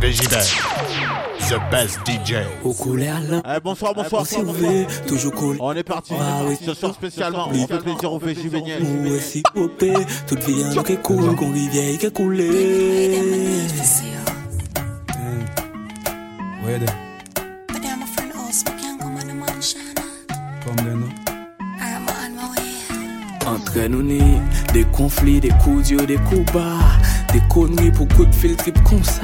The best DJ. Au couleur Eh, bonsoir, bonsoir. on s'y ouvert, toujours cool. On est parti. Ah oui. Ce soir spécialement, on fait plaisir aux Végibéniens. Nous aussi opé, toute vie en nous qui coule, qu'on rivière qui de. Comme nous. Entre nous ni des conflits, des coups durs, des coups bas Des conneries pour coups de fil trip comme ça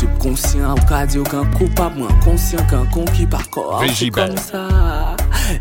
Subconscient au cardio qu'un coupable Moins conscient qu'un conquis par corps C'est Végibel. comme ça.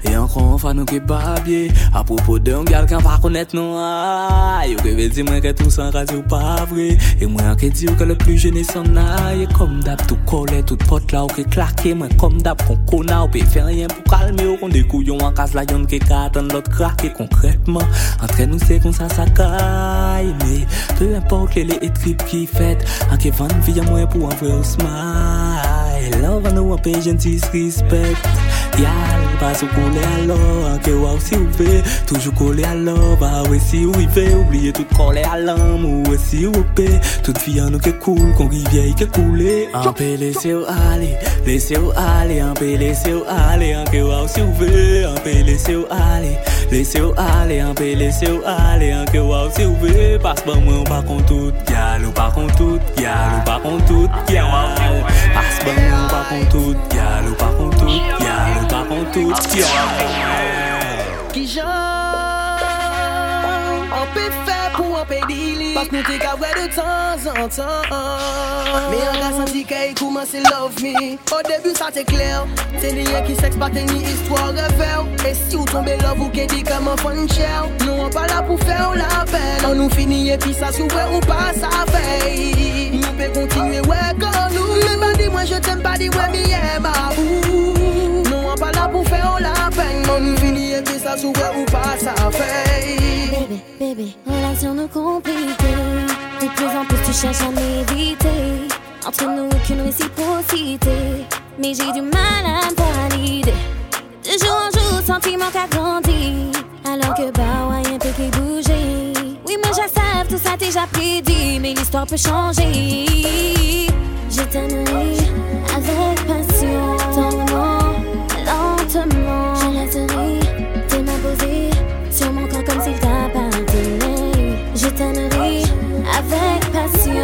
Et encore une fois nous qui babier À propos d'un gars qu'on va connaître nous ah, Yo que veut dire que tout ça radio pas vrai. Et moi qui dire que le plus jeune est son aille Comme d'hab tout collé, tout pote là ou qui claqué Moi comme d'hab qu'on connaît ou peut faire rien pour calmer Ou qu'on des couillons en casse la y'en qui attend l'autre craquer concrètement Entre nous c'est comme ça ça caille. Mais peu importe les les tripes qui fait En qui vend vie à moi one will smile. Love and no patience is respect. Yal, pas sous coller alors, en que wow si ou fait Toujours coller alors, bah ouais si ou il fait Oublier tout à l'âme, ou ouais si ou paix Toute vie en nous qui coule, qu'on rivière qui coule En paix laissez-vous aller, laissez-vous aller En paix laissez-vous aller, en que wow si ou fait En paix laissez-vous aller, laissez-vous aller En paix laissez-vous aller, en que wow si ou fait Parce que moi on pas contre tout, gal ou pas contre tout Gal ou pas contre tout, gal Parce que moi on pas contre tout, gal ou pas contre tout pa kon tout yon Ki jan An pe fe pou an pe dili. Pas nou te ka vwe de tan zan tan. Me an ga santi ke yi kouman se love me. O debu sa te kler Se ni yen ki seks pa te ni istwa refer E si ou tombe love ou ke di keman fon chel Nou an pa la pou fe ou la pen An nou fini e pi sa sou souwe ou pa sa fey Nou pe kontinue we kon nou Me ba di mwen je tem pa di we mi ema ou pa la pou fè ou la pen wè ou pa sa Bébé, bébé, relation nous compliquée. De plus en plus tu cherches à m'éviter. Entre nous aucune réciprocité. Mais j'ai du mal à valider. De jour en jour, sentiment qu'a grandi. Alors que bah ouais, un peu qui bouger. Oui, mais je sais, tout ça déjà prédit. Mais l'histoire peut changer. Je t'aimerai avec passion. Tendrement, lentement.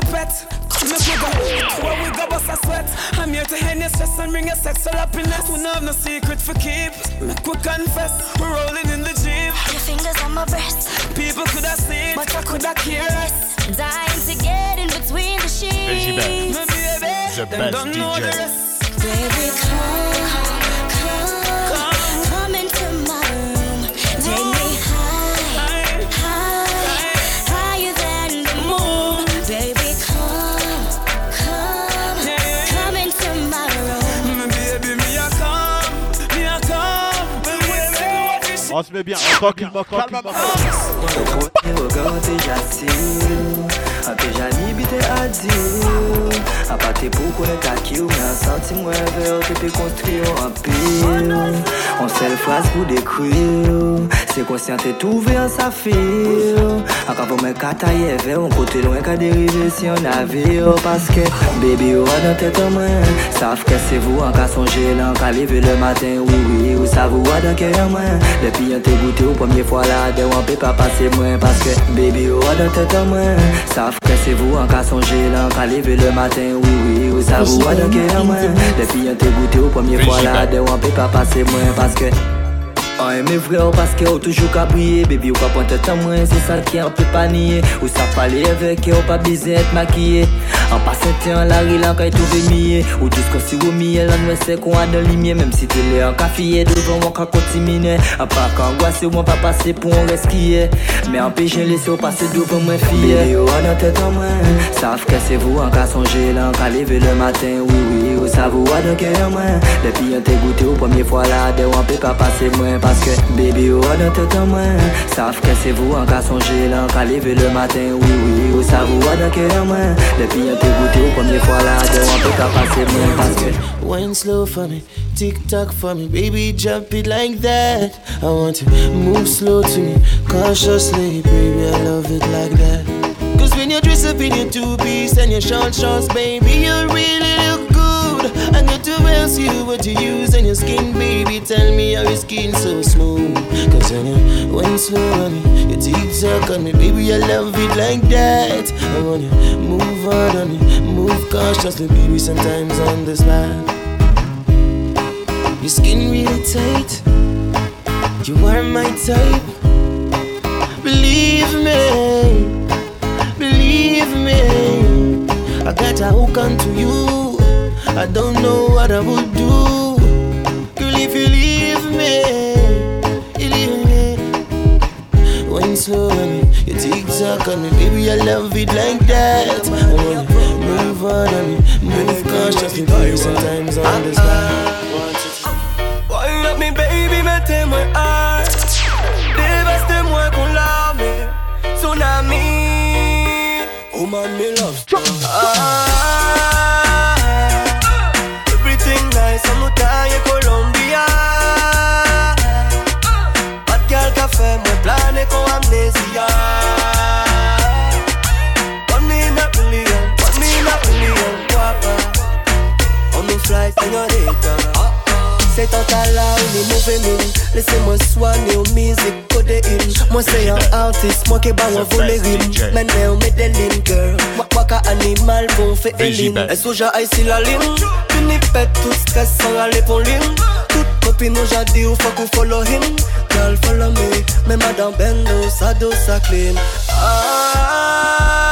pretty little pet. Come here, we go, where we go bust a sweat. I'm here to end your stress and bring your sexual happiness. We don't have no secret for keep. Make we confess, we're rolling in the jeep. Your fingers on my breast, People could have seen, but I could have cared less. dying to get in between the sheets. My baby, The best don't know DJ. the rest. Baby, come, come, On se met bien. Tranquillement, tranquillement. Ape te adiyo A pati pou konen takyo Mwen santi mwen ve ou te pe kontri ou an anpiyo On sel fras pou dekriyo Se konsyant te touve an sa safir An kavon men kataye ve On kote lwen ka derive si an aviyo Paske bebi ou an an tete mwen. Saf ke se vou an ka sonje Lan ka leve le maten Oui oui ou sa vou an dan kere mwen. Depi an te goute ou pwemye fwa la De wan pe pa pase mwen Paske bebi ou an an tete mwen. Saf ke se vou an ka ka sonje lan ka leve le maten Oui, oui, oui, sa vou adanke an mwen Depi yon te goute ou pwemye fwa la De wan pe pa pase mwen Paske An eme vre ou paske ou toujou ka priye. Bebi ou ka pante tan mwen, se sal ki an pe paniye Ou sa pale eveke ou pa bize et makiye. An pasente an lari lan kay touve miye Ou dis kon si ou miye lan mwen se kon an dan limye. Mem si te le an ka fiye, devan wan ka kontimine. An pa ka angoase ou mwen pa pase pou an reskiye. Me an pe jen lese ou pase devan mwen fiye. Bebi ou an an te tan mwen Saf ke se vou an ka sonje lan ka leve le maten Oui oui ou sa vou an an ke an mwen. Depi an te goute ou pwemye fwa la de ou an pe pa pase mwen. Paske baby ou an an tete an mwen Sav ke se vou an ka sonje lan ka leve le matin Oui oui oh, ou sa vou an ke an mwen Depi an te goute ou premier fwa la de an pe ka pase mwen Paske Wine slow for me, tick tock for me, baby, jump it like that. I want to move slow to me, cautiously, baby, I love it like that. Cause when you dress up in your two piece and your short shorts, baby, you really look. I need to ask you what you use on your skin, baby. Tell me how your skin so smooth. Cause when you wine slow on me, you tick tock on me, baby, I love it like that. I want you move on me, move cautiously, baby, sometimes on the spot. Your skin really tight. You are my type. Believe me, believe me. I got a hook onto you. I don't know what I would do. Girl, if you leave me, you leave me. On me, you on me, baby. I love it like that. Wanna move on on me, move cautiously. Sometimes on the spot. Wine up me baby, Tsunami Oh right out loud, me moving in. Listen my swa, new music kode in. Say I'm artist, mwen ke ba wan vole rim Men me ou medelin, girl. My waka animal bon fe elin? E soja ay si la lim Pini pet tout stres san ale pon lim Tout kopi nou jadi ou fuck ou follow him. Girl follow me, men Madame bendo sa do sa clean. Ah.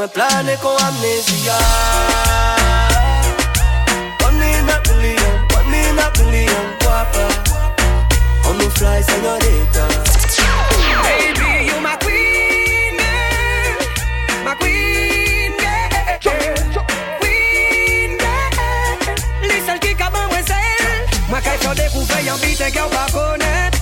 mwen plane kon amnesia. One in a in a On nous fly, señorita Baby, you my queen, my queen, Queen, yon biten ki yon pa konet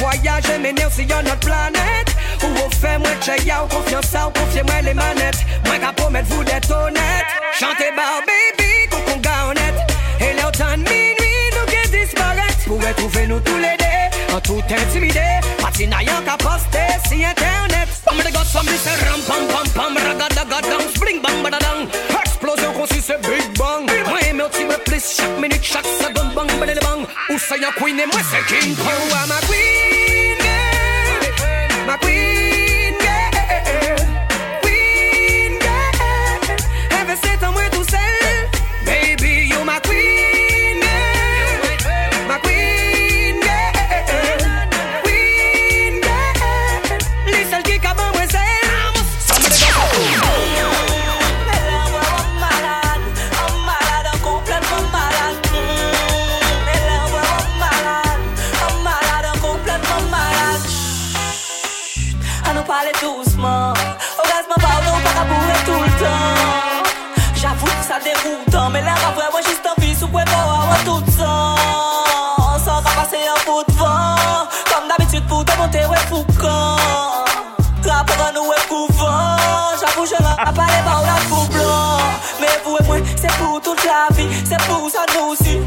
voyaje si yon not planet Pou ou fe mwen che ya ou konfyansa ou konfye mwen le manet Mwen ka vou det honet Chante baby kou kon ga honet E le ou tan minwi nou disparet Pou nou tou le de An tout intimide Pati na yon ka poste si internet. De ram pam pam pam. Spring badadang kon si se big bang. Mwen eme ou ti plis chak minute chak bang bang Ou se yon queen e mwen se king queen? te we foukan Trapo an nou we pouvan Javou je lan apare pa ou la pou blan Me pou e mwen se pou tout la vi Se pou sa nou si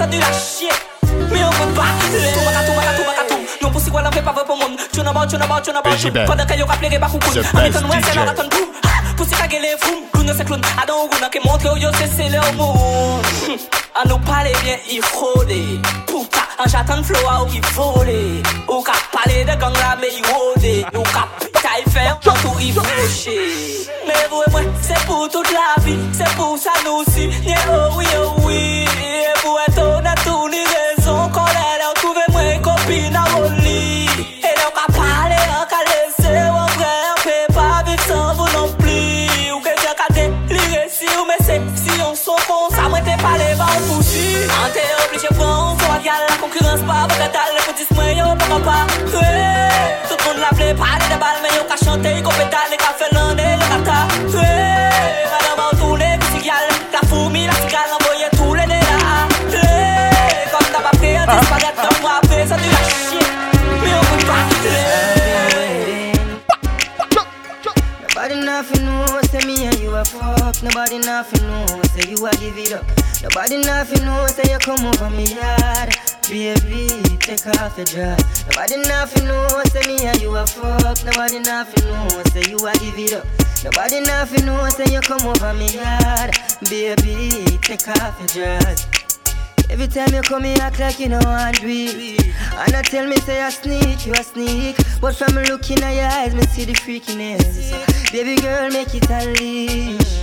ça de la chier. Mais on peut pas. Tout. Non, pour si quoi fait pas vrai pour monde. Tu n'as pas, tu n'as pas, tu n'as pas. Pendant que rappelé pas coucou. The En best étant ouais, c'est DJ. la se ka gele foum Loun se kloun adan ou nan ke montre yo bien Pouta vole. Ou de gang la me i wode Nou ka puta i fe tout il i Mais vous et moi, c'est pour toute la vi Se pou sa nou si. Nye ou yo oui E pou eto Mans pa, mwen yo, tout moun la vle pale de bal Men yo ka chante, ka felande, kata madame an tou le la sigal, tou le nera kom ta pa pre, an disparet Nan mwa sa la chie yo pa, Nobody nothing know, say me and you are fucked. Nobody nothing know, say you are give it up. Nobody nothing know, say you come over me yard. Baby, take off your dress. Nobody nothing know, say me and you a fuck. Nobody nothing know, say you a give it up. Nobody nothing know, say you come over me yard. Baby, take off your dress. Every time you come, you act like you know it. And I tell me, say I sneak, you a sneak. But from looking at your eyes, me see the freakiness. Baby girl, make it a unleash.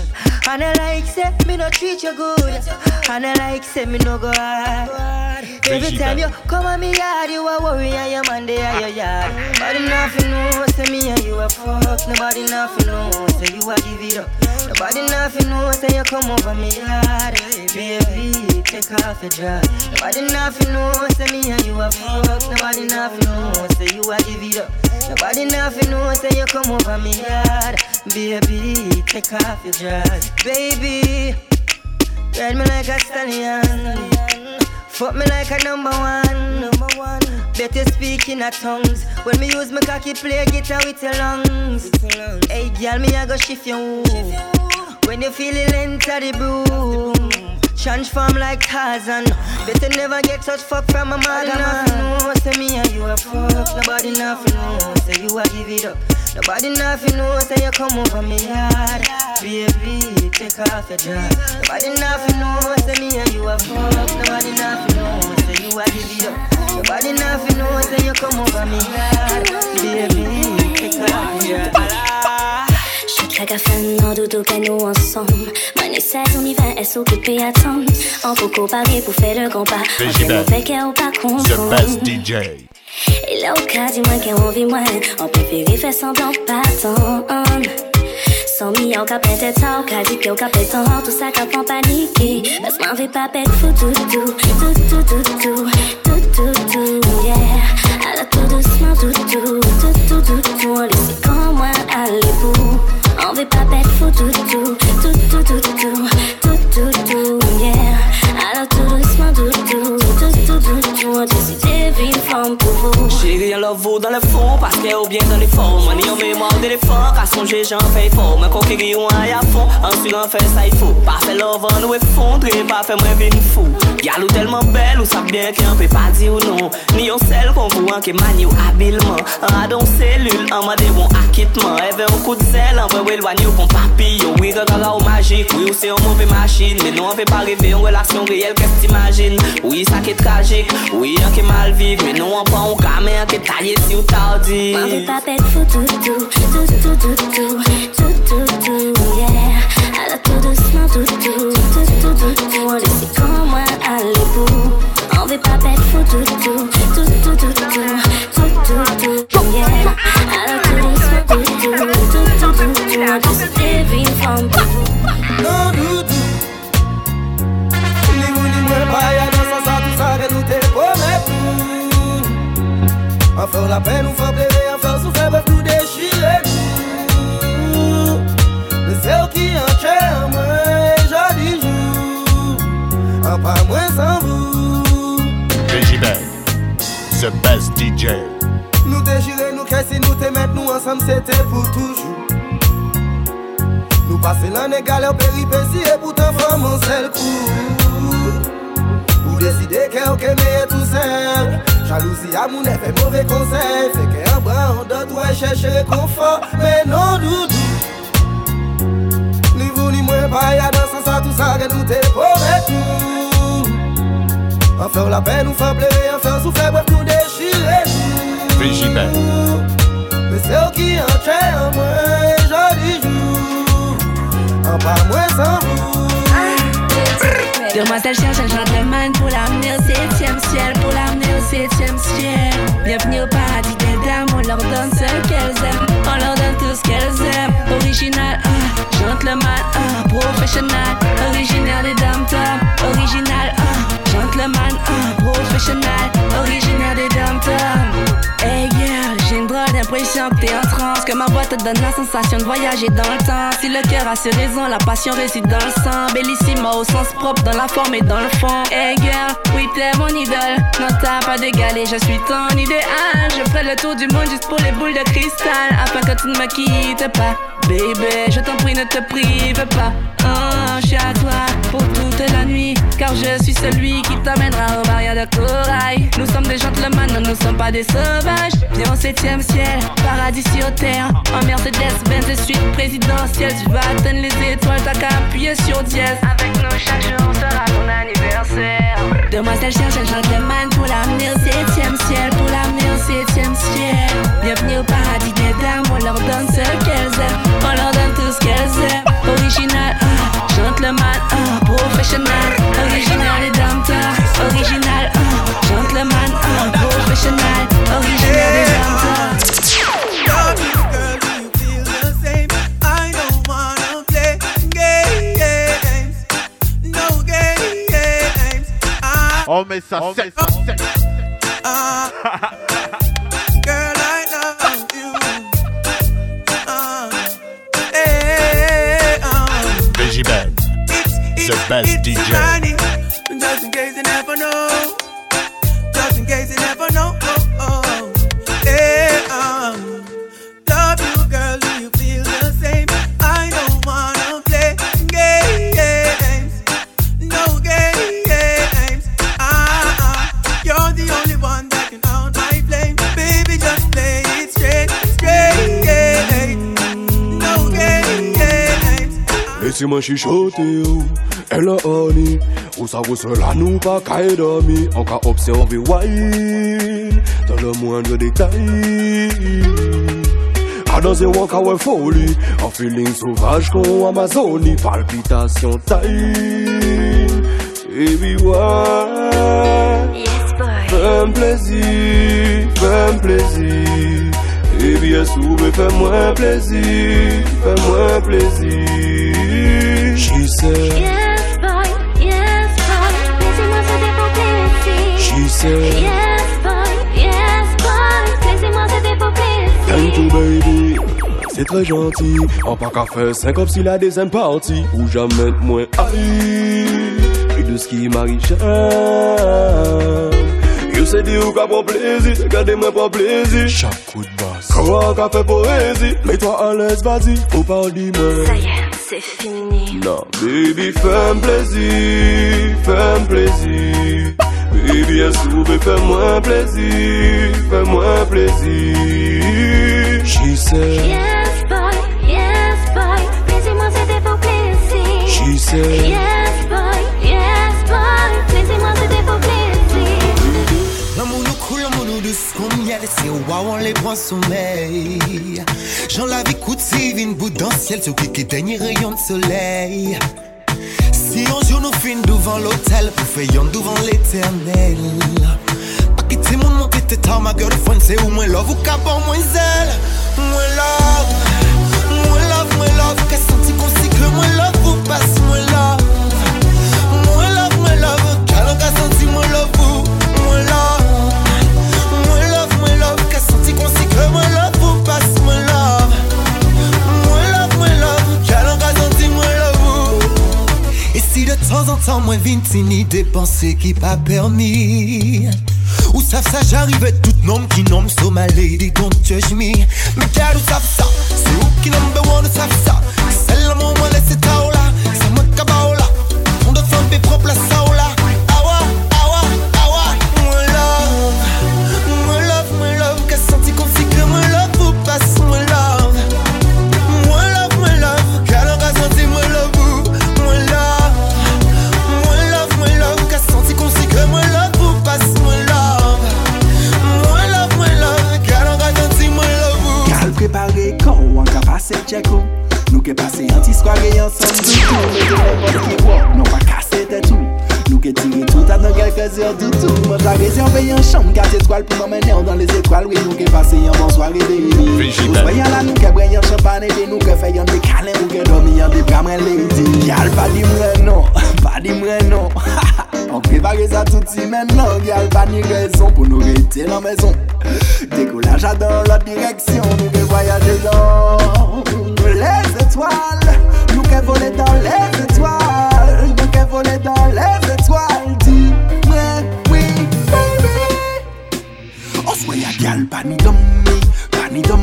And I like, say, me no treat you good. And I like, say, me no go hard. Every time you come on me yard, you a worry and your man are your yard. Nobody nothing know, say me and you a fuck. Nobody nothing know, say you a give it up. Nobody nothing know, say you come over me yard. Baby, take off your dress. Nobody nothing know, say me and you a fuck. Nobody nothing know, say you a give it up. Nobody nothing know, say you come over me yard. Baby, take off your dress. Baby, ride me like a stallion. Fuck me like a number one. Number one. Better speak in a tongues. When me use my cocky play guitar with your lungs. Hey, girl, me I go shift woo. When you feel length of the broom. Transform like Tarzan. Better never get such fuck from a mother. Nobody nothing know, say me and you a fuck. Nobody nothing know, say you a give it up. Nobody nothing know, say you come over me yard. Baby, take off your dress. Nobody nothing know, say me and you a fuck. Nobody nothing know, say you a give it up. Nobody nothing know, say you come over me yard. Baby, take off your dress. La café, en doudou nous ensemble. Money says on y va, elle s'occupe et attend. En coco parler pour faire le grand pas. En fait, on fait qu'elle pas The best DJ. Et là, au cas moins qu'elle envie moins, on préfère faire semblant pas attendre. Sans mis au cap ça, au cas dit qu'au cap est temps, tout ça cap en paniquer. Parce qu'on fait pas pète fou tout tout, tout tout tout tout, tout tout tout, yeah. Alors tout doucement tout tout, tout tout tout tout, on laisse comme moi aller pour. On veut pas pète fou tout tout, tout tout tout tout, tout tout tout, yeah. Alors tout doucement tout tout, Mwen te si te vin fam pou vou Chéri, yon love vou dan le fon Paske ou bien dan le fon Mwen yon memor de le fon Kason jè jan fè fò Mwen konkiri yon a ya fon Ansu ran fè sa y fò Pa fè love an ou e fondre Pa fè mwen vin fò Gal ou telman bel Ou sap bien ki an pe pa di ou non. Ni yon sel kon vou an ke mani ou abilman An adon selul An mwen de bon akitman Eve ou kout zel An vè wè lwani ou kon papillon Oui, regara ou magik Oui, ou se yon mouve machin Men nou an fè pa rêve Yon relasyon reyel kes t'imagine Oui, sa ke tragik Ou yon ki mal viv, men nou an pa ou kame an ke taye si ou tardi Mwen ve pa pet fou tou tou, tou tou tou tou, tou tou tou, yeah Ala tou douceman tou tou, tou tou tou tou, lesi kon mwen ale pou Mwen ve pa pet fou tou tou, tou tou tou tou, tou tou tou, yeah Ala tou douceman tou tou, tou tou tou tou, an tou se devin fom pou Non doutou, li mouni mwen pa yade An fèr la pen ou fèr pleve, an fèr sou fèr bèf nou dechire kou Mè se ou ki an chè an mwen jodi jou. An pa mwen san vou. DJ Bag, the best DJ Nou dechire nou kè si nou te met nou ansam se te pou toujou. Nou pase lan e gale ou peripeci e boutan fèm an sel kou. Ou deside ke ou kemeye tou sel. Jalousi a moun e fe mouve konsey Feke an bran an dot wè e chèche konfor Menon doudou. Ni vou ni mwen pa ya dansan sa tout sa Gen nou te pou retou An fè ou la pen ou fè pleve An fè ou sou fè bref nou dechire nou Vejime Mè se ou ki an chè an mwen Jodi jou An pa mwen san mou sans vous Demoiselle cherche un gentleman pour l'amener au septième ciel, pour l'amener au septième ciel. Bienvenue au paradis des dames, on leur donne ce qu'elles aiment, on leur donne tout ce qu'elles aiment. Original, ah, gentleman, ah, professionnel, originaire des dames top, original, ah, gentleman, ah, professionnel, originaire des dames top. Hey girl, j'ai une drôle que t'es en transe, que ma voix te donne la sensation de voyager dans le temps. Si le cœur a ses raisons, la passion réside dans le sang. Bellissima au sens propre, dans la forme et dans le fond. Hey girl, oui t'es mon idole, non t'as pas d'égalé, je suis ton idéal. Je ferai le tour du monde juste pour les boules de cristal, afin que tu ne me quittes pas. Baby, je t'en prie, ne te prive pas. Oh, je suis à toi pour toute la nuit, car je suis celui qui t'amènera au barrière de corail. Nous sommes des gentlemen, nous ne sommes pas des sauvages. Viens au septième ciel, paradis sur terre. En Mercedes, Benz suite présidentielle. Tu vas atteindre les étoiles, t'as qu'à appuyer sur dièse. Avec nous, chaque jour sera ton anniversaire. Demoiselle cherche un gentleman pour l'amener au septième ciel, pour l'amener au septième ciel. Bienvenue au paradis des dames, on leur donne ce qu'elles aiment, on leur donne tout ce qu'elles aiment. Original, ah, gentleman, ah, professionnel, original et dames top. Original, ah, gentleman, professionnel, met ça, on met ça. Girl, I love you. Uh, hey, uh. It's, it's, the best it's DJ. Chuchoter, oh. elle a honey. Où ça vous cela nous pas qu'à dormir. On qu'a observé wine dans le moindre détail. À danser, ouais folie. En feeling sauvage comme Amazonie. Palpitation taille. Baby, why? Fais-moi plaisir, fais-moi plaisir. Et bien souvent, fais-moi plaisir, fais-moi plaisir. She said, Yes, boy, yes, boy. Laissez-moi sauter pour plaisir. she said, Yes, boy, yes, boy. Laissez-moi sauter pour plaisir. thank you baby. C'est très gentil, en pas qu'à faire 5 comme si la deuxième partie, ou jamais de moins aïe. Et de ce qui m'arrive, se di ou ka bon plaisir, regardez-moi pas plaisir. Chaque coup de basse, comment qu'a fait poésie, mets-toi à l'aise, vas-y, faut pas dis-moi. Ça y est, c'est fini. Non, baby, fais-moi plaisir, fais-moi plaisir. Baby, est fais-moi plaisir, fais-moi plaisir. She said, Yes, boy, yes, boy. Laissez-moi sauter pour plaisir. she said, Yes, waouh, on les prend sommeil Jean la vie coûte si une bout dans le ciel Sur qui dernier rayon de soleil. Si un jour nous fin devant l'hôtel Pour faire devant l'éternel. Pas quitter mon nom, t'étais tard ma girlfriend C'est où moi love ou capant moins zèle. Moi love, moi love, moi love Qu'est senti qu'on cycle, moi love ou passe moi love? Moi love, moi love Qu'elle a senti moi love? Ou temps en temps moi vine ni dépenser qui pas permis. Ou savent ça j'arrivais tout nom qui nomme so my lady don't judge me. Mais car ou savent ça? C'est où qui number one ou savent ça? C'est l'amour moi laisse ta là. C'est moi qui là On doit faire propre la saola Awa, awa ke pase an ti skwage yon som doutou Mè te mè pos ki wop, nou pa kase te tou Nou ke tire tout ap nan kelke zyon doutou Mè ta rezerve yon chanm, kase skwal pou nan menè ou dan les ekwal Oui, nou ke pase yon bon soare de yuri Ou soyan la nou ke bre yon champane de nou Ke fe yon de kalen ou ke domi yon de bramren le yudi Yal pa di mre non, pa di mre non. An prepare sa touti men nan Yal pa ni rezon pou nou rete nan mezon Dekolaj adan lot direksyon Nou ke voyaje dan les étoiles. Nous que voler dans les étoiles. Nous que voler dans les étoiles. Dis-moi oui baby. On se voit y'a gal pas ni d'homme Pas ni d'homme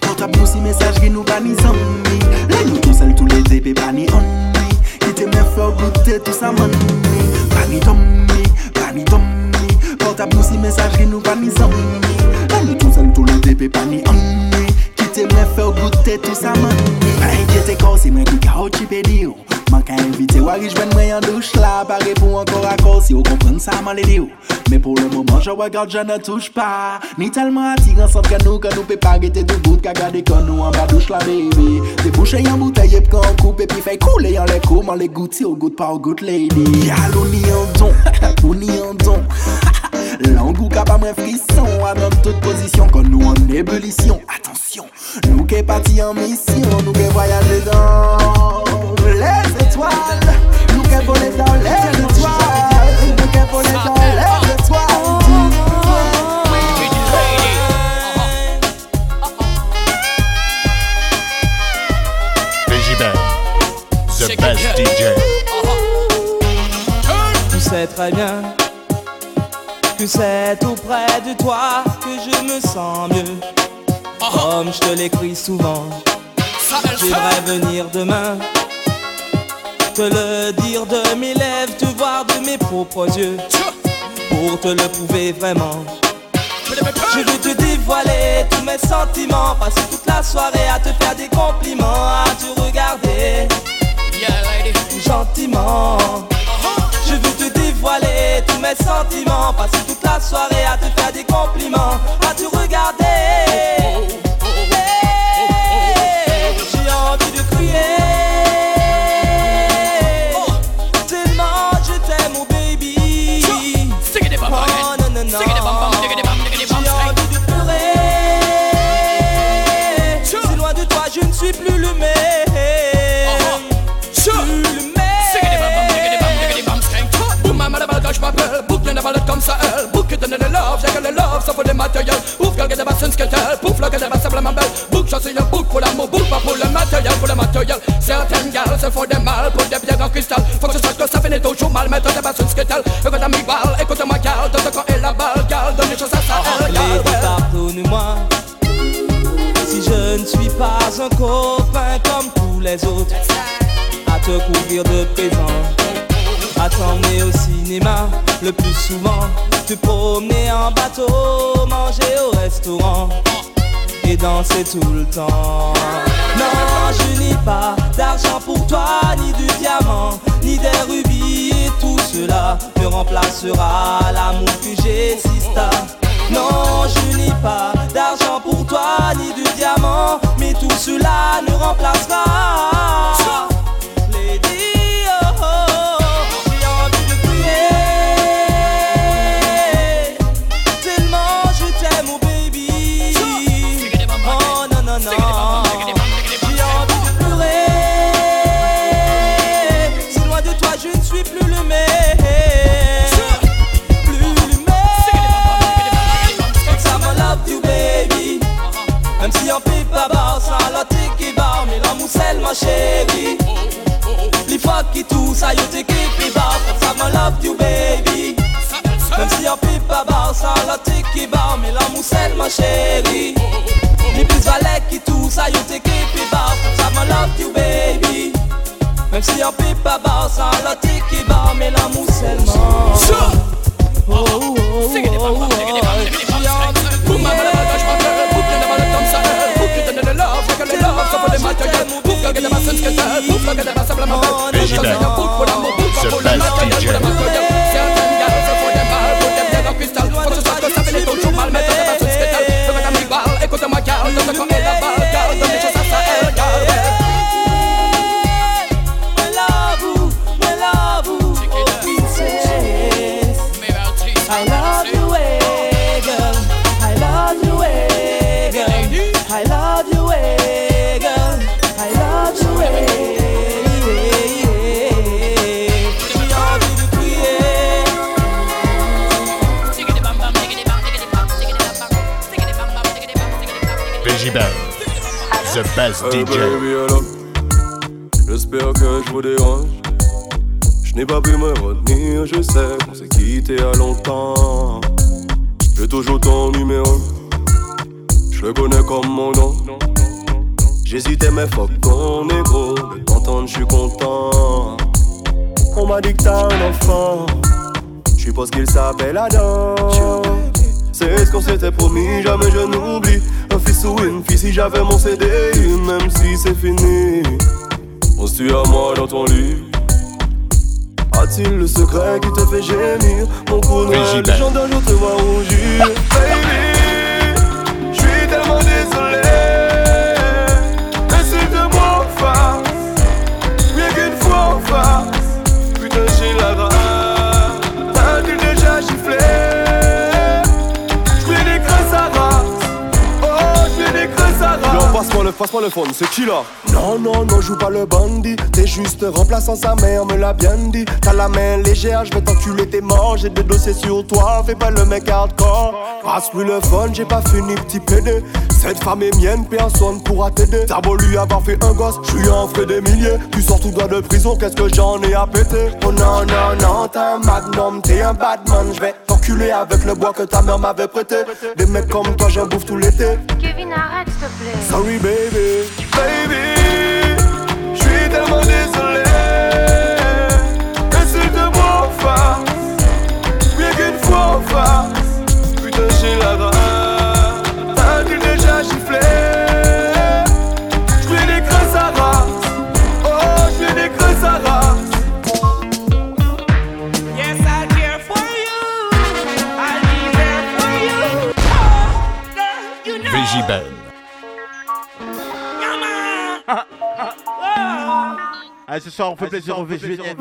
Portable nous si message qui nous pas ni zombie Là nous tout seul tous les épées pas ni ennui Qui te me fait goûter tout ça money Pas ni d'homme Pas ni d'homme Portable nous si message qui nous pas ni zombie Là nous tout seul tous les épées pas ni ennui invite mwen fè ou goutè tout sa man. Mwen enkete kò se mwen kou ka ou chipe di yo Mwen ka invite wari jwen mwen yon douche la Pare pou ankor akor si ou kompren sa man le di yo Men pou le mouman je regarde je ne touche pa. Ni telman atiran sot ke nou ke nou pe pagete tout bout Ka gade kon nou an ba douche la baby. Te bouche yon bouteille ep kon koupe Pi fè koule yon le kouman le gouti ou gout pa ou gout lady Yal ou ni yon don, ou ni yon don. Langou capable moins frisson À dans toute position Quand nous en ébullition. Attention Nous qui partis en mission Nous qui voyager dans les étoiles. Nous qui voler dans les étoiles. Nous qui voler dans les étoiles. Veggie The best DJ. Tu sais très bien que c'est tout près de toi que je me sens mieux. Comme je te l'écris souvent, j'aimerais venir demain. Te le dire de mes lèvres, te voir de mes propres yeux. Pour te le prouver vraiment. Je veux te dévoiler tous mes sentiments Passer toute la soirée à te faire des compliments À te regarder Gentiment dévoiler tous mes sentiments. Passer toute la soirée à te faire des compliments À te regarder matériels. Ouf, girl, get the bass and skeletal. Pouf, the bass, simplement belle. Book, je suis book pour l'amour, book, pas pour le matériel, pour le matériel. Certaines gars se font des mal pour des bières en cristal. Faut que ce sache que ça finit toujours mal. Écoute, ami, balle, écoute-moi, de quand est la balle, gal, donne les choses à Lady, ouais. pardonne-moi Si je ne suis pas un copain comme tous les autres À te couvrir de présents T'emmener au cinéma le plus souvent Te promener en bateau, manger au restaurant Et danser tout le temps Non, je n'ai pas d'argent pour toi Ni de diamants, ni des rubis Et tout cela ne remplacera l'amour que j'ai, sista non, je n'ai pas d'argent pour toi ni de diamants, mais tout cela ne remplacera. Les plus valets qui tout ça, yo t'es qui bar, ça me love you, baby. Même si on bas, ça la tiki bar, mais l'amour Hey, DJ. baby, alors, J'espère que je vous dérange. Je n'ai pas pu me retenir, je sais qu'on s'est quitté à longtemps. J'ai toujours ton numéro, je le connais comme mon nom. J'hésitais, mais fuck ton ego. De t'entendre, je suis content. On m'a dit que t'as un enfant. Je suppose qu'il s'appelle Adam. C'est ce qu'on s'était promis, jamais je n'oublie. Un ou une fille si j'avais mon CD, même si c'est fini. Penses-tu à moi dans ton lit. A-t-il le secret qui te fait gémir? Mon noir, les gens d'un jour te voient rougir. Baby, Yo passe-moi le, phone, c'est qui là Non non non joue pas le bandit. T'es juste remplaçant sa mère me l'a bien dit. T'as la main légère, je vais t'enculer t'es mort. J'ai des dossiers sur toi, fais pas le mec hardcore. Passe-lui le phone, j'ai pas fini petit pédé Cette femme est mienne, personne pourra t'aider. T'as beau lui avoir fait un gosse, je suis en frais des milliers. Tu sors tout droit de prison, qu'est-ce que j'en ai à péter? Oh non non non, t'es un magnum, t'es un badman Je vais t'enculer avec le bois que ta mère m'avait prêté. Des mecs comme toi j'en bouffe tout l'été. Kevin, arrête s'il te plaît. Sorry baby, baby, je suis tellement désolé. Insulte-moi en face, rien qu'une fois en face. Allez, ce soir, on fait plaisir aux Végéniennes.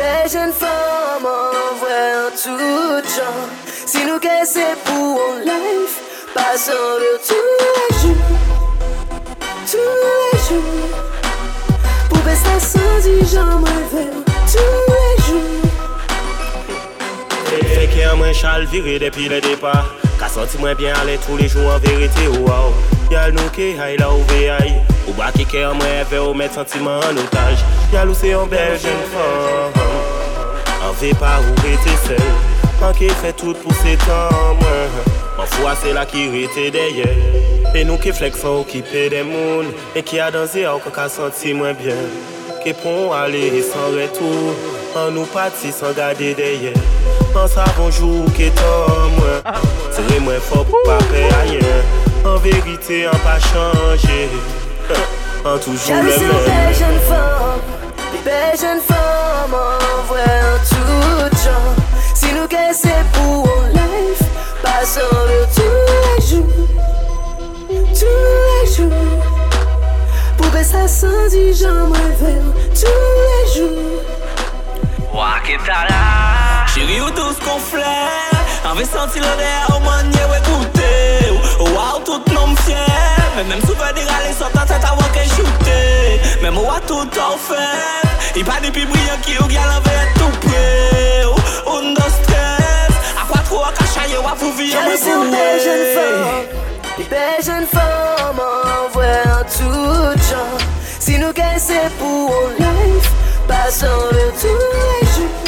Une femme en vrai en tout genre. Si nous c'est pour un life, passons de tous les jours, tous les jours. Pour baisser sans dire j'en veux tous les jours. Fait que moi chal viré depuis le départ Qu'a senti moins bien aller tous les jours en vérité wow Y'a nous qui aille là où veille Ou bas qui cœur moi veut mettre sentiment en otage Y'a nous c'est un belle jeune femme En ve pa ou rete sel An ke fe tout pou se tan mwen An fwa se la ki rete deye E nou ke flek fa okipe de moun E ki a danze a ou kon ka santi mwen byen Ke pon ale e san retou An nou pati san gade deye An sa bonjou ke tan mwen Tere mwen fò pou pa pe ayen An verite an pa chanje An toujou le men Jalouse ou fè jen fò belles jeunes femmes en vrai en tout genre. Si nous cassons pour un life, tous les jours, tous les jours. Pour que ça sent du genre, moi vers tous les jours. Ouah, que t'as là? Chérie, ou tout ce qu'on flaire Avait senti l'odeur au manier ou tout nom en tête à voir qu'elle shooter Men mou a tout ou fèv I pa di pi brilyan ki ou gyalan vè tout pre Ou ndo stres A kwa tro a kachaye ou a fouvi yon mè pou mè Jè li se ou bel jen fòm Li bel jen fòm an vwè an tout jan. Si nou gen se pou ou life Pasan le tout les jours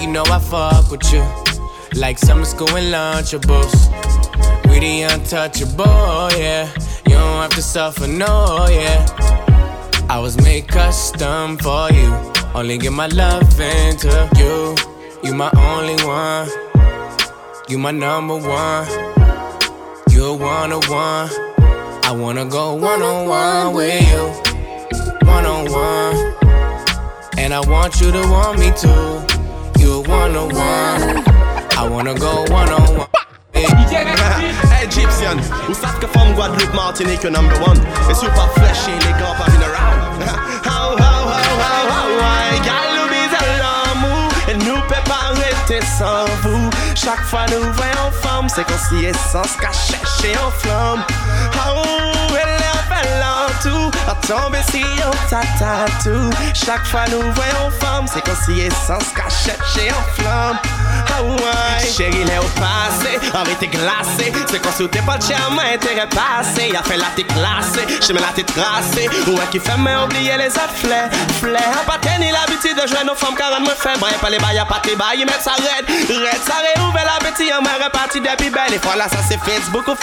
You know I fuck with you. Like summer school and lunchables. We the untouchable, yeah. You don't have to suffer, no, yeah. I was made custom for you. Only give my love into you. You my only one. You my number one. You're one on one. I wanna go one on one with you. One on one. And I want you to want me too. You're one on one. I wanna go one on one. Egyptian, who savent que femme Guadeloupe, Martinique, number one. Et ou pas flashy, les gars, pas venir around. How, how, how, how, how, bise l'amour, et nous pas arrêter sans vous. Chaque fois nous voyons femme, c'est qu'on s'y essence qu'à chercher en flamme. Est en fait tout, à tomber si on tata tout. Chaque fois nous voyons femme, c'est qu'on s'y essence qu'à chercher en flamme. Ah ouais, chérie, il est au passé, arrêtez glacé. C'est qu'on sautait pas de charme, intérêt passé. Il a fait la tête classée, chemin la tête tracée. Ouais, qui fait mais oublier les autres flair. Flair, pas tenir l'habitude de jouer nos femmes car me fait. Bah, pas les bails, pas tes bails, mettre ça red. Red, ça réouvre l'appétit, on m'a reparti depuis belle. Et voilà, ça c'est Facebook ou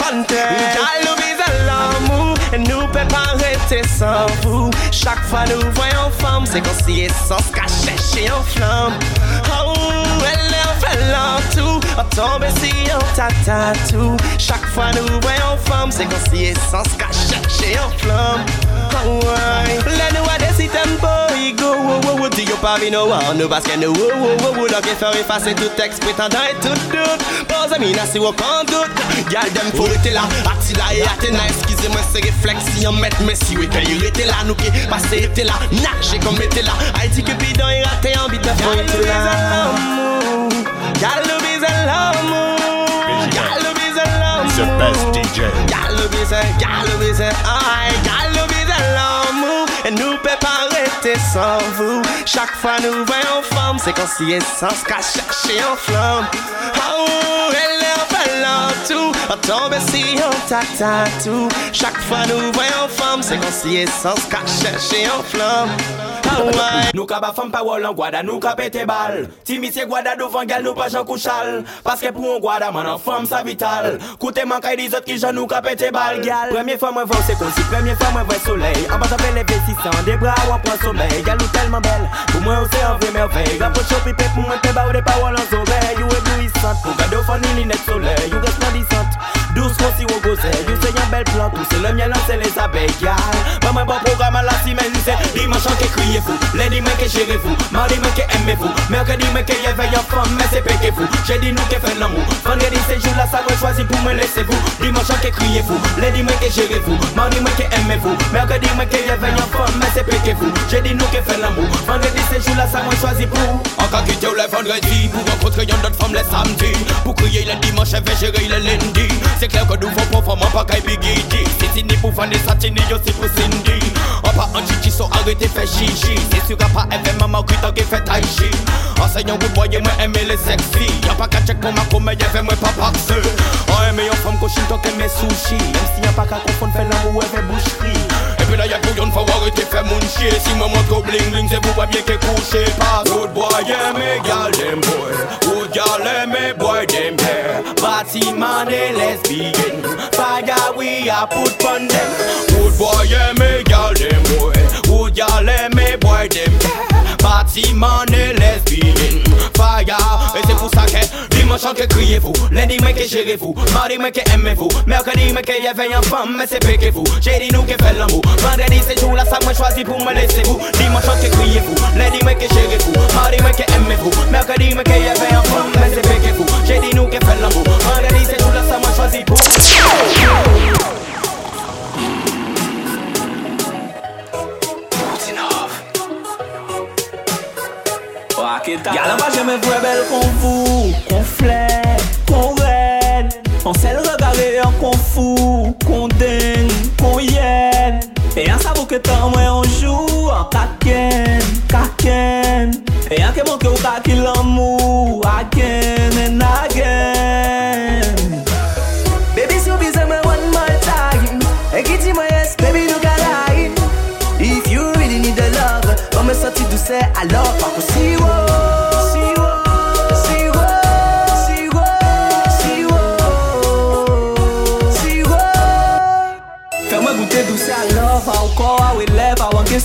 bise à l'amour, nous pep a rete san vou Chak fwa nou voyon fam Se kon si esans ka chèche yon flam Oh, elè an fè tombe si yon tatatou Chak fwa nou voyon fam Se kon si ka chèche yon flam conway. No one no basket no whoa, whoa, whoa, whoa. Lock it for efface tout texte prétendant et tout doute. Pose mi nasi wok en doute. Dem fou rete la. Ati la e ate na eskize mwen. Si met mwen si we kay rete la. Nou ki pase rete la. Na, comme rete la. Ay di bidon y rate en bit na fou rete la. Gal nou bizan l'amou. Gal nou bizan l'amou. Gal nou bizan l'amou. Gal nou bizan, gal nou bizan. Ay, gal Et nous peut pas arrêter sans vous. Chaque fois nous voyons femme, c'est qu'on s'y essence qu'à chercher en flamme. Oh, lantou An tombe si yon tatatou Chak fwa nou voyon fam Se kon si esans ka chèche yon flam ah oh Nou ka ba fam pa wolan Gwada nou ka pete bal Ti misye gwada do fangal nou pa jan kouchal Paske pou an gwada man an fam sa vital. Koute man kay di zot ki jan nou ka pete bal Gyal, premye fwa mwen vòl se kon si Premye fwa mwen vòl soley An pa sa pe leve si san De bra wap pran somey Gyal nou telman bel Pou mwen ou se an vre mervey Rapo chopi pe pou mwen pe ba ou de pa wolan zorey You e blou You Pour garder au fan, il you got soleil, ou douce konsi ou gose You se yan bel plan, tout se le miel se les abeilles gal Mwen bon program an la simen se Dimanche an ke kriye fou, lundi men ke chere fou. Mardi men ke aime fou, mercredi men ke yeveille en femme Mais c'est pété fou, j'ai dit nous que fait l'amour. Vendredi c'est jour ça moi choisi pour me laisser vous Dimanche an ke kriye fou, lundi men ke chere fou. Mardi men ke aime fou, mercredi men ke yeveille en femme Mais c'est pété fou, j'ai dit nous que fait l'amour. Vendredi c'est jour ça moi choisi pour Encore quitter le vendredi Pour rencontrer une autre femme le samedi. Pour crier le dimanche et gérer le lundi Se kler ke duvan konforman pa kay bigidi. Sitini pou fande satini yo si pou sindi. An pa an chichi so arete fe chichi. Se sura pa eve mama wita ge fe tai chi Anseyon wou boye mwen eme le seksi Yan pa ka chek pou ma kome ye ve mwen pa pakse An eme yon fam ko shinto ke me sushi Mwen si yan pa ka konfon fe lan mou eve bouchri Fè la yak bouyon fwa ware te fè moun chie. Si mwen mwen to bling bling se pou pa bie ke kouche. Pa Good boy eme gal dem boy. Good gal eme boy dem hair Batty man e lesbian Faya we a put pon dem. Good boy eme gal dem boy. Good gal eme boy dem hair Batty man e lesbian Faya E se pou sa ke Dimanche anke kriye fou, lendi mwen ke jere fou Mardi mwen ke eme fou, merkodi mwen ke ye veyan fam Mwen se peke fou, jedi nou ke fel l'amou Vendredi se jou la sa mwen chwazi pou mwen lese fou Dimanche anke kriye fou, lendi mwen ke jere fou Mardi mwen ke eme fou, merkodi mwen ke ye veyan fam Mwen se peke fou, jedi nou ke fel l'amou Vendredi se jou la sa mwen chwazi pou mwen lese fou Galan pa jeme vwe bel kon vou Kon flen, kon ren Kon sel regare yon kon fou Kon den, kon yen E yon savou ke tan mwen anjou An kaken, kaken E yon ke manke ou kakil an mou Again and again. Baby sou bize mwen one more time. E giti mwen yes baby nou gala If you really need the love Mwen me soti douse alor pa kousi wè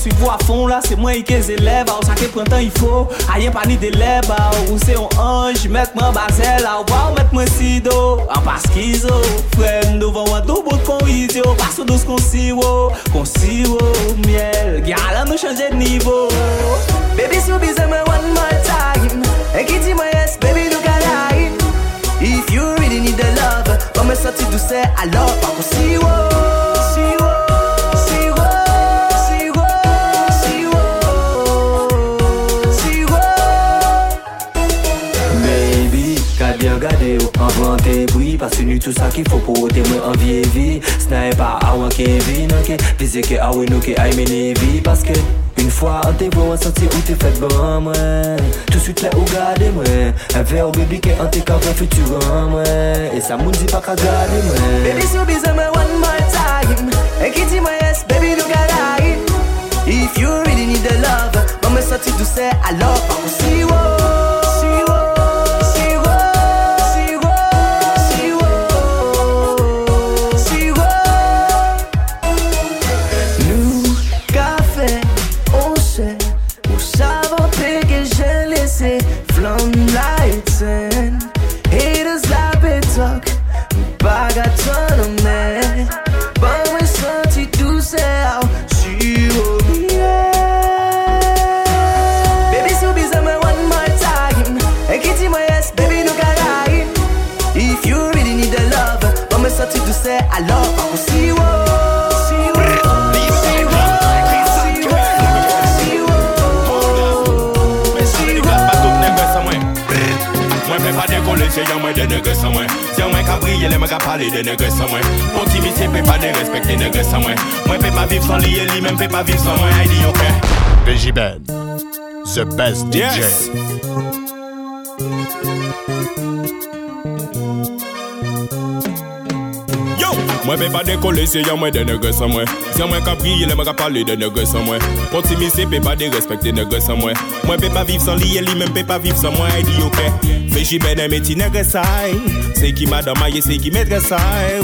suivou a fon la, se mwen ike zeleva Ou chake prentan ifo, a ye pani de leba Ou se yon anj, met mwen bazela Ou pa ou met mwen sido, an paskizo Fren do van wadou bot kon idyo Paso dos kon siwo, kon siwo Miel, gyalan nou chanje de nivou Baby sou bize mwen one more time. E ki di mwen yes, baby nou kalayin If you really need the love Mwen soti dou se alor, pa kon siwo. Siwo. Bruit Parce que nous tout ça qu'il faut pour te moi en vie vie. Sniper a wan Kevin ok? A we nou ke aime ne vie Parce que une fois on te voit on senti ou te fait bon moi. Tout de suite là ou gade moi? Un verre baby que on te ka vrai futur moi. Et ça moun dit pas ka gade moi. Baby, so busy me one more time. And get my yes, baby, look alive. If you really need the love, me sorti douce à l'or, pas si wo. Se yon mwen de negre san mwen Se yon mwen ka brille le mwen ka pale de negre san mwen Optimiste pe pa de respekte negre san mwen Mwen pe pa viv san liye li men pe pa viv san mwen Ay di yo pe Ben, the best DJ. Yes. Mwen pe pa dekole se yon mwen de negre san mwen. Se yon mwen ka brille le mwen ka pale de negre san mwen. Optimiste pe pa de respekte negre san mwen. Mwen pe pa viv san liye li men pe pa viv san mwen Ay di yo pe. Veji ben eme ti negre say Se ki madama ye se ki metre say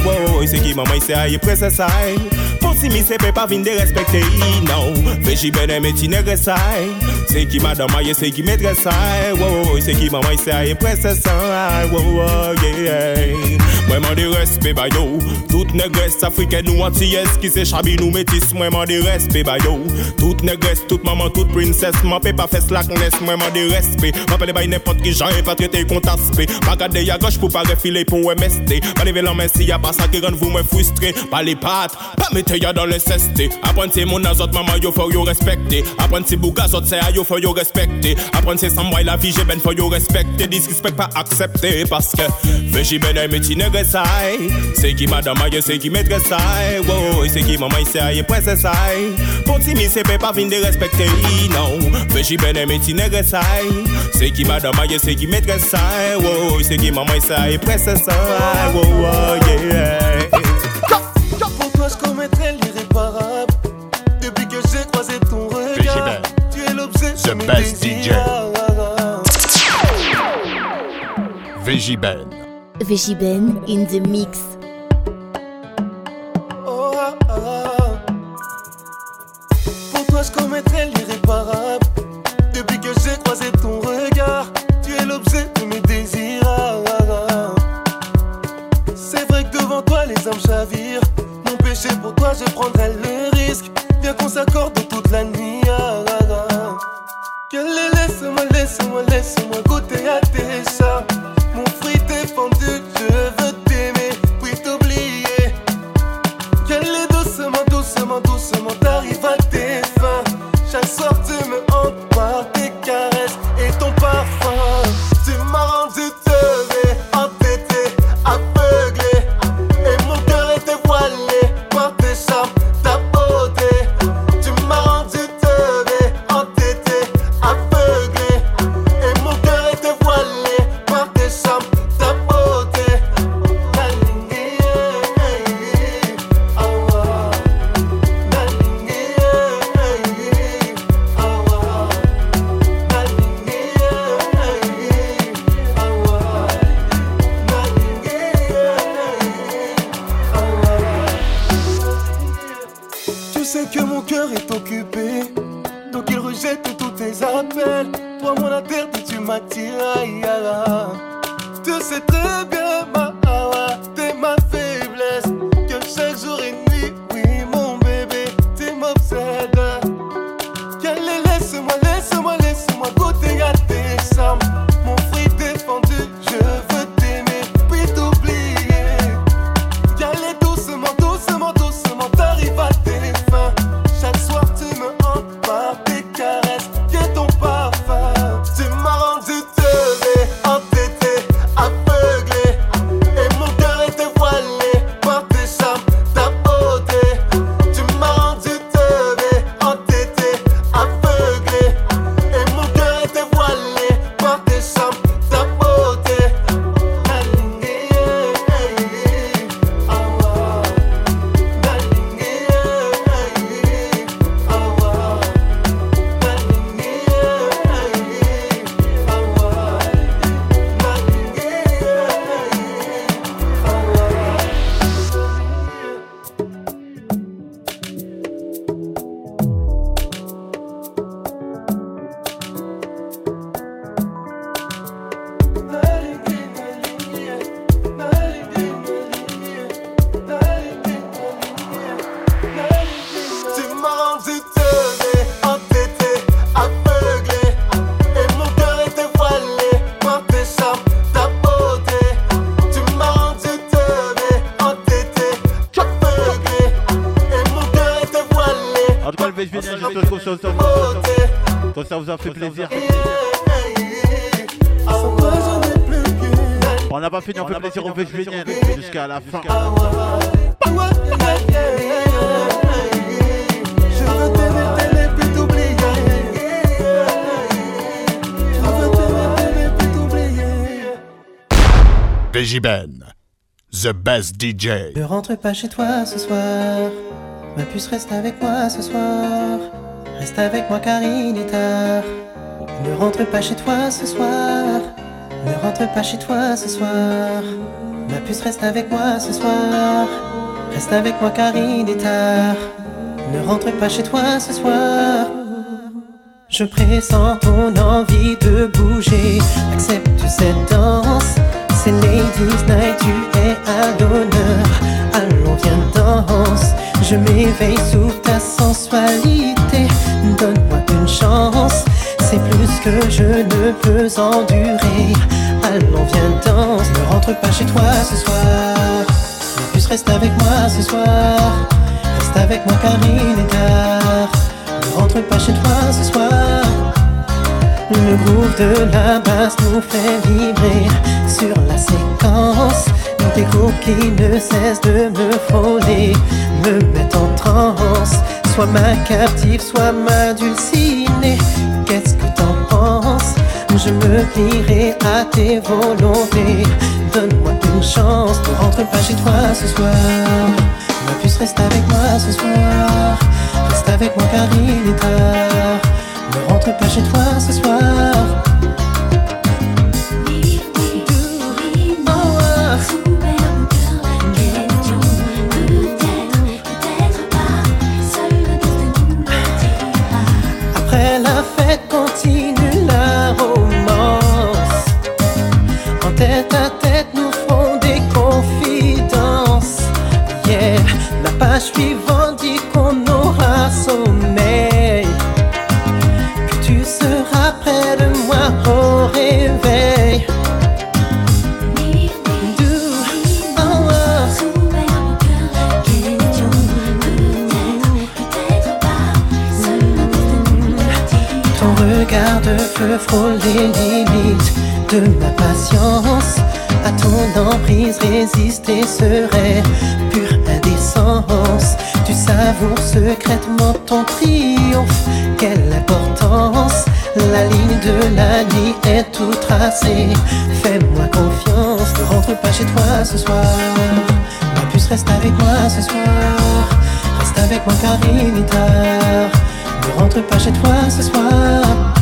se ki maman se a ye prese say Optimiste pe pa vin de respekte yi nou. Veji ben eme ti negre say Se ki madama ye se ki metre say se ki maman se a ye prese say Wow, yeah Mwen man de respect ba yo. Tout negres afriken nou antiyes Ki se chabi nou metis. Mwen man de respect ba yo. Tout negres, tout maman, tout princess Mwen pe pa fes laknes Mwen man de respect Mwen pe de bay nepot ki jan E pa trete kon taspe Pa gade ya goch pou pa refile pou MST Pa leve lan men si ya pa sa ki ren vou mwen frustre. Pa le pat, pa te ya dans les cesté Apprendre c'est mon azot maman yo faut yo respecter Apprendre c'est bougazot c'est a yo faut yo respecter Apprendre c'est samboy la vie j'ai ben faut yo respecter Disrespect pas accepter parce que Veji ben aime ti negre sai C'est qui madame aye c'est qui maîtresse sai Wow c'est qui maman c'est aye presse sai Pour ti mi de respecter non. C'est qui madame aye c'est qui maîtresse sai Wow maman c'est aye presse sai Wow wow yeah commettrais l'irréparable. Depuis que j'ai croisé ton regard, tu es l'objet de The mes best DJ. désirs. Vegiben. Vegiben in the mix. Ça fait plaisir. On n'a pas fini, on fait plaisir au Vegiben jusqu'à la fin. Vegiben. The best DJ. Ne rentre pas chez toi ce soir. Ma puce reste avec moi ce soir. Reste avec moi car il est tard. Ne rentre pas chez toi ce soir. Ne rentre pas chez toi ce soir. Ma puce reste avec moi ce soir. Reste avec moi car il est tard. Ne rentre pas chez toi ce soir. Je pressens ton envie de bouger. Accepte cette danse. C'est Ladies Night, tu es à l'honneur. Allons, viens, danse. Je m'éveille sous ta sensualité. Que je ne peux endurer. Allons, viens, danse. Ne rentre pas chez toi ce soir. Mais plus reste avec moi ce soir. Reste avec moi car il est tard. Ne rentre pas chez toi ce soir. Le groove de la basse nous fait vibrer sur la séquence. Des groupes qui ne cessent de me frôler, me mettent en transe. Soit ma captive, soit ma dulcinée. Je me plierai à tes volontés. Donne-moi une chance, ne rentre pas chez toi ce soir. Ma puce reste avec moi ce soir. Reste avec moi car il est tard. Ne rentre pas chez toi ce soir. Ton regard de feu frôle les limites de ma patience. À ton emprise, résister serait pure indécence. Tu savoures secrètement ton triomphe. Quelle importance! La ligne de la nuit est tout tracée. Fais-moi confiance, ne rentre pas chez toi ce soir. Ma puce reste avec moi ce soir. Reste avec moi car il est tard. Ne rentre pas chez toi ce soir.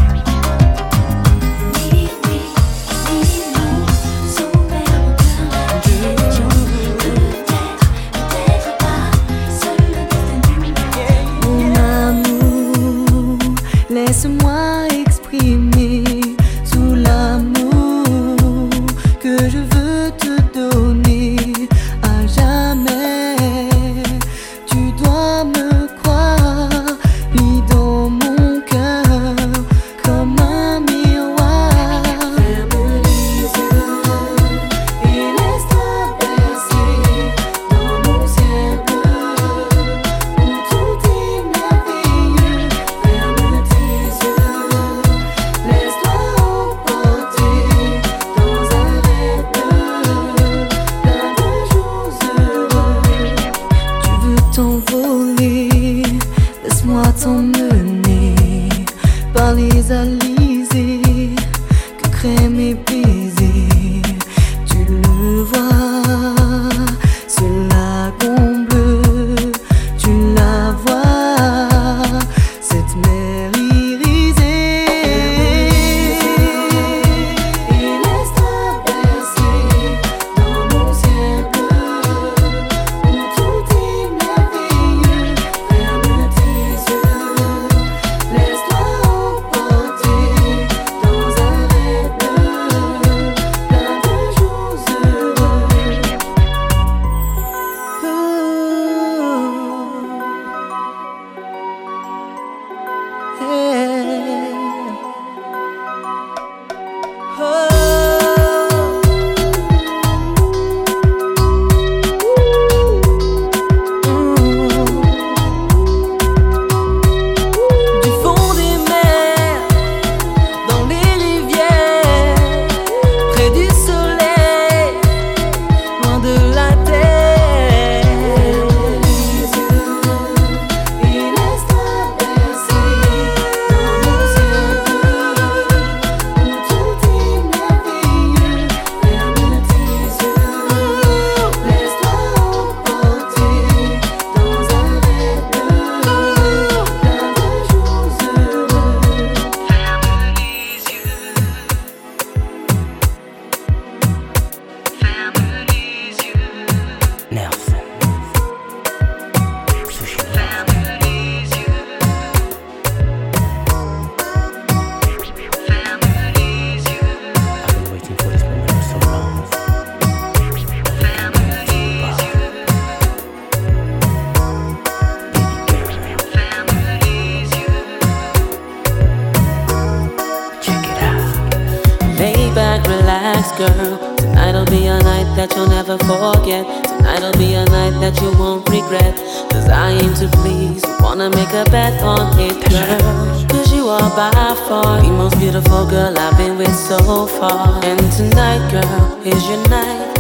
Wanna make a bet on it, girl. Cause you are by far the most beautiful girl I've been with so far. And tonight, girl, is your night.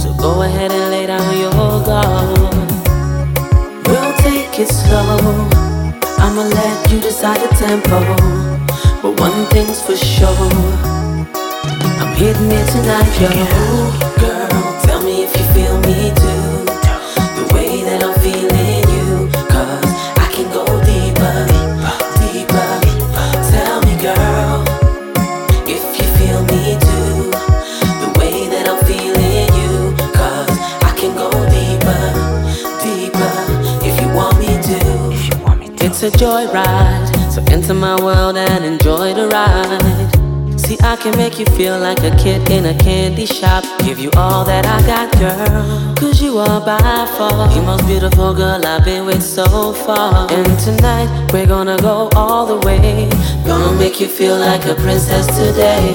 So go ahead and lay down your guard. We'll take it slow. I'ma let you decide the tempo. But one thing's for sure. I'm hitting it tonight, yo. A joyride. So enter my world and enjoy the ride. See, I can make you feel like a kid in a candy shop. Give you all that I got, girl. Cause you are by far the most beautiful girl I've been with so far. And tonight, we're gonna go all the way. Gonna make you feel like a princess today.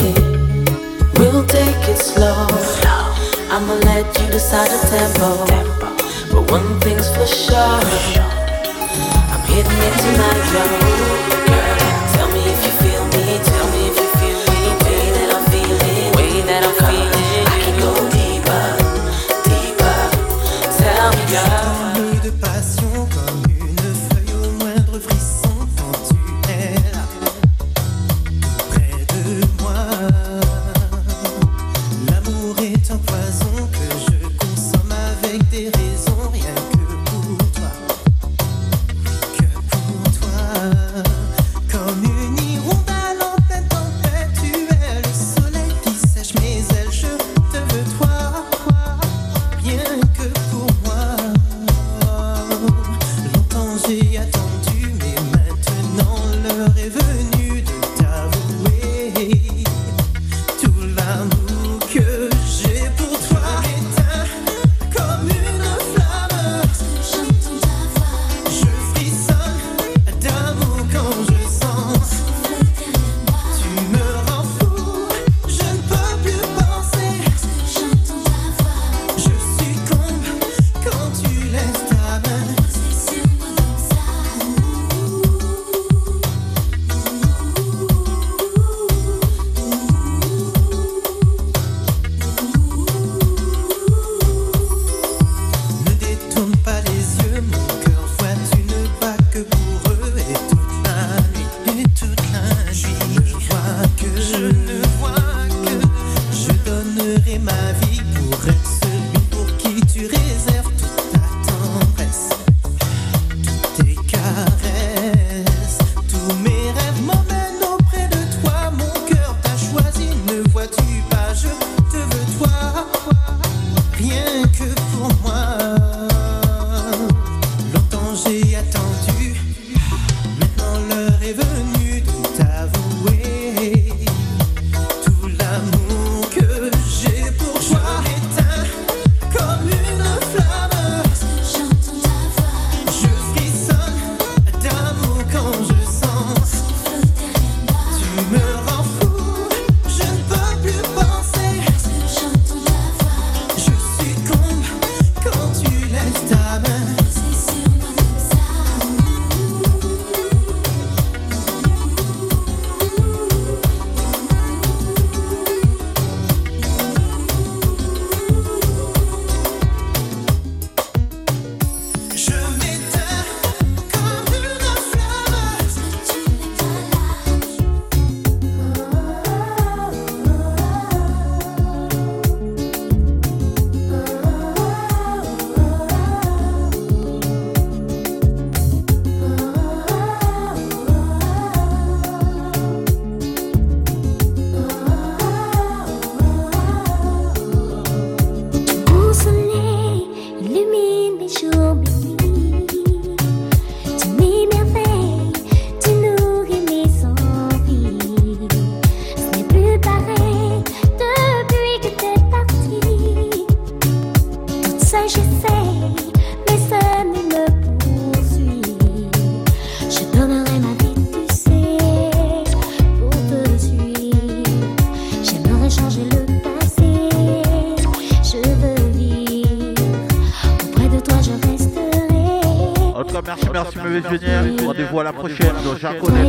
We'll take it slow. I'ma let you decide the tempo. But one thing's for sure. I'm hitting Hit my tomorrow. les yeux, rendez-vous à la prochaine. dans Jarconnet.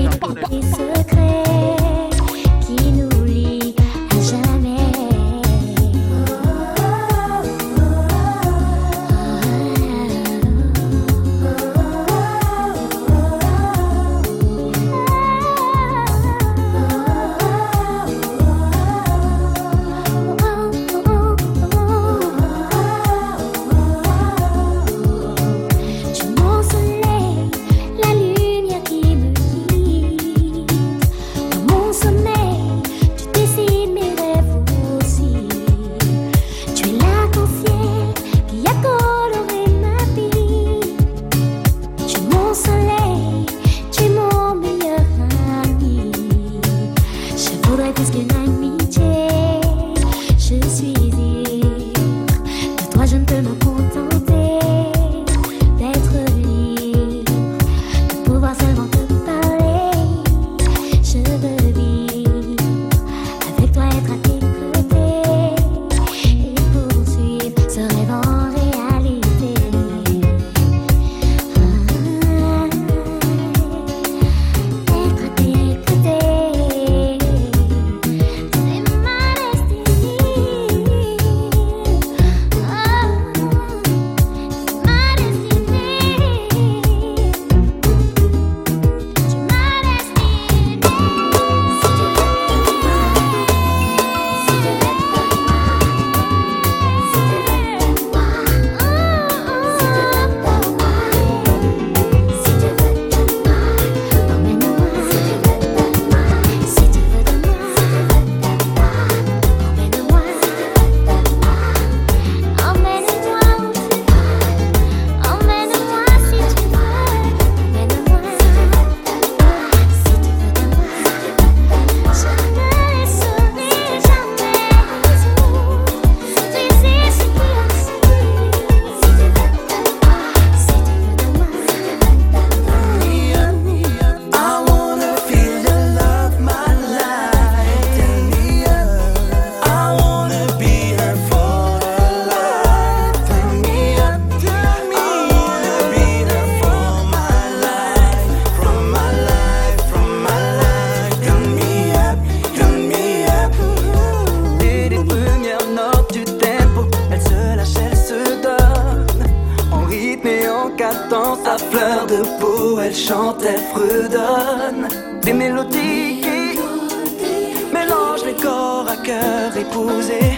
de elle chante, elle fredonne des mélodies qui mélangent les corps à cœur épousés.